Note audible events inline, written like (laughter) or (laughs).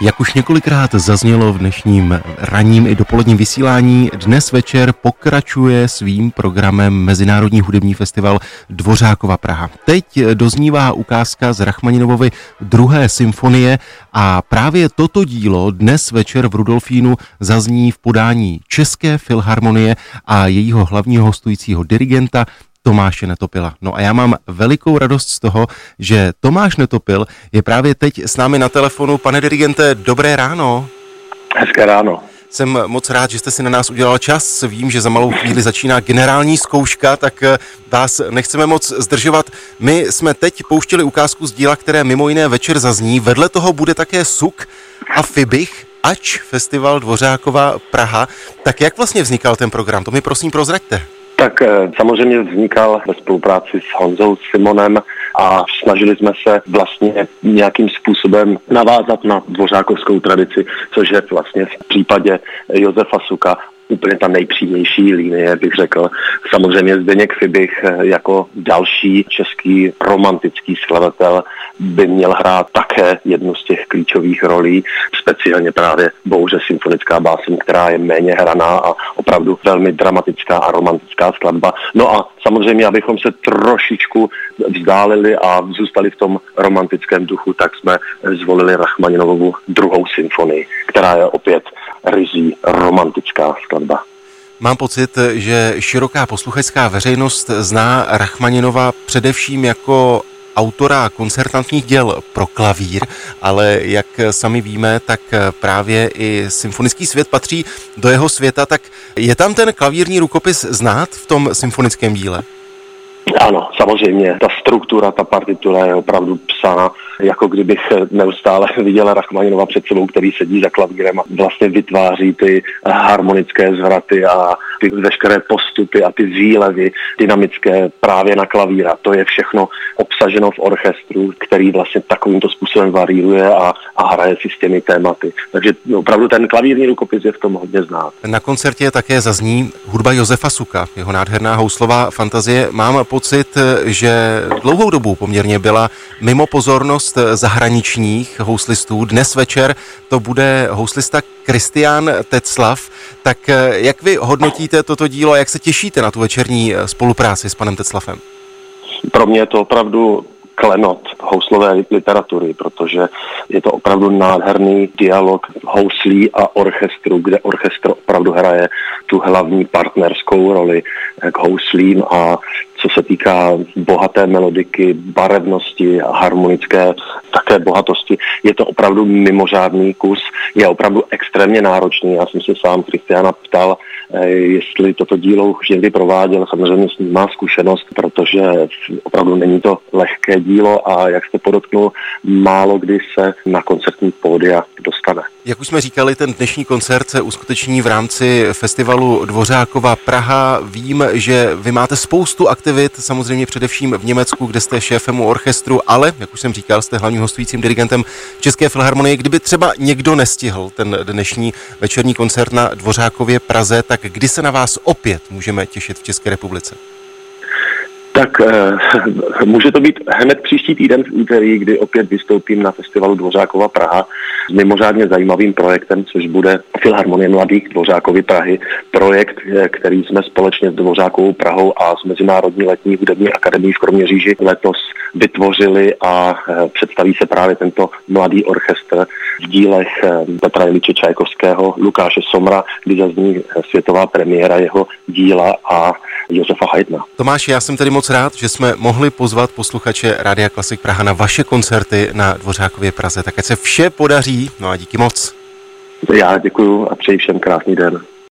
Jak už několikrát zaznělo v dnešním ranním i dopoledním vysílání, dnes večer pokračuje svým programem Mezinárodní hudební festival Dvořákova Praha. Teď doznívá ukázka z Rachmaninovovy druhé symfonie a právě toto dílo dnes večer v Rudolfínu zazní v podání České filharmonie a jejího hlavního hostujícího dirigenta Tomáše Netopila. No a já mám velikou radost z toho, že Tomáš Netopil je právě teď s námi na telefonu. Pane dirigente, dobré ráno. Hezké ráno. Jsem moc rád, že jste si na nás udělal čas. Vím, že za malou chvíli začíná generální zkouška, tak eh, vás nechceme moc zdržovat. My jsme teď pouštěli ukázku z díla, které mimo jiné večer zazní. Vedle toho bude také Suk a Fibich, ač festival Dvořákova Praha. Tak jak vlastně vznikal ten program? To mi prosím prozraďte. Tak eh, samozřejmě vznikal ve spolupráci s Honzou Simonem a snažili jsme se vlastně nějakým způsobem navázat na dvořákovskou tradici, což je vlastně v případě Josefa Suka úplně ta nejpřímější linie, bych řekl. Samozřejmě Zdeněk Fibich eh, jako další český romantický skladatel by měl hrát také jednu z těch klíčových rolí, speciálně právě Bouře symfonická báseň, která je méně hraná a opravdu velmi dramatická a romantická skladba. No a samozřejmě, abychom se trošičku vzdálili a zůstali v tom romantickém duchu, tak jsme zvolili Rachmaninovovu druhou symfonii, která je opět rizí romantická skladba. Mám pocit, že široká posluchačská veřejnost zná Rachmaninova především jako autora koncertantních děl pro klavír, ale jak sami víme, tak právě i symfonický svět patří do jeho světa, tak je tam ten klavírní rukopis znát v tom symfonickém díle? Ano, samozřejmě. Ta struktura, ta partitura je opravdu psána, jako kdybych neustále (laughs) viděla Rachmaninova před sebou, který sedí za klavírem a vlastně vytváří ty harmonické zvraty a ty veškeré postupy a ty výlevy dynamické právě na klavíra. To je všechno obsaženo v orchestru, který vlastně takovýmto způsobem varíruje a, a hraje si s těmi tématy. Takže opravdu ten klavírní rukopis je v tom hodně znát. Na koncertě také zazní hudba Josefa Suka, jeho nádherná houslová fantazie. Mám pocit, že dlouhou dobu poměrně byla mimo pozornost zahraničních houslistů. Dnes večer to bude houslista Kristián Teclav. Tak jak vy hodnotíte toto dílo a jak se těšíte na tu večerní spolupráci s panem Teclavem? Pro mě je to opravdu klenot houslové literatury, protože je to opravdu nádherný dialog houslí a orchestru, kde orchestr opravdu hraje tu hlavní partnerskou roli k houslím a co se týká bohaté melodiky, barevnosti, harmonické také bohatosti. Je to opravdu mimořádný kus, je opravdu extrémně náročný. Já jsem se sám Kristiana ptal, eh, jestli toto dílo už někdy prováděl. Samozřejmě s ním má zkušenost, protože opravdu není to lehké dílo a jak jste podotknul, málo kdy se na koncertní pódia dostane. Jak už jsme říkali, ten dnešní koncert se uskuteční v rámci festivalu Dvořákova Praha. Vím, že vy máte spoustu aktivit, samozřejmě především v Německu, kde jste šéfem orchestru, ale, jak už jsem říkal, jste hlavním hostujícím dirigentem České filharmonie. Kdyby třeba někdo nestihl ten dnešní večerní koncert na Dvořákově Praze, tak kdy se na vás opět můžeme těšit v České republice? Tak eh, může to být hned příští týden v úterý, kdy opět vystoupím na festivalu Dvořákova Praha mimořádně zajímavým projektem, což bude Filharmonie mladých Dvořákovy Prahy. Projekt, eh, který jsme společně s Dvořákovou Prahou a s Mezinárodní letní hudební akademií v Kroměříži letos vytvořili a eh, představí se právě tento mladý orchestr v dílech eh, Petra Jeliče Čajkovského, Lukáše Somra, kdy zazní světová premiéra jeho díla a Josefa Haydna. Tomáš, já jsem tedy moc rád, že jsme mohli pozvat posluchače Rádia Klasik Praha na vaše koncerty na Dvořákově Praze. Tak se vše podaří, no a díky moc. Já děkuji a přeji všem krásný den.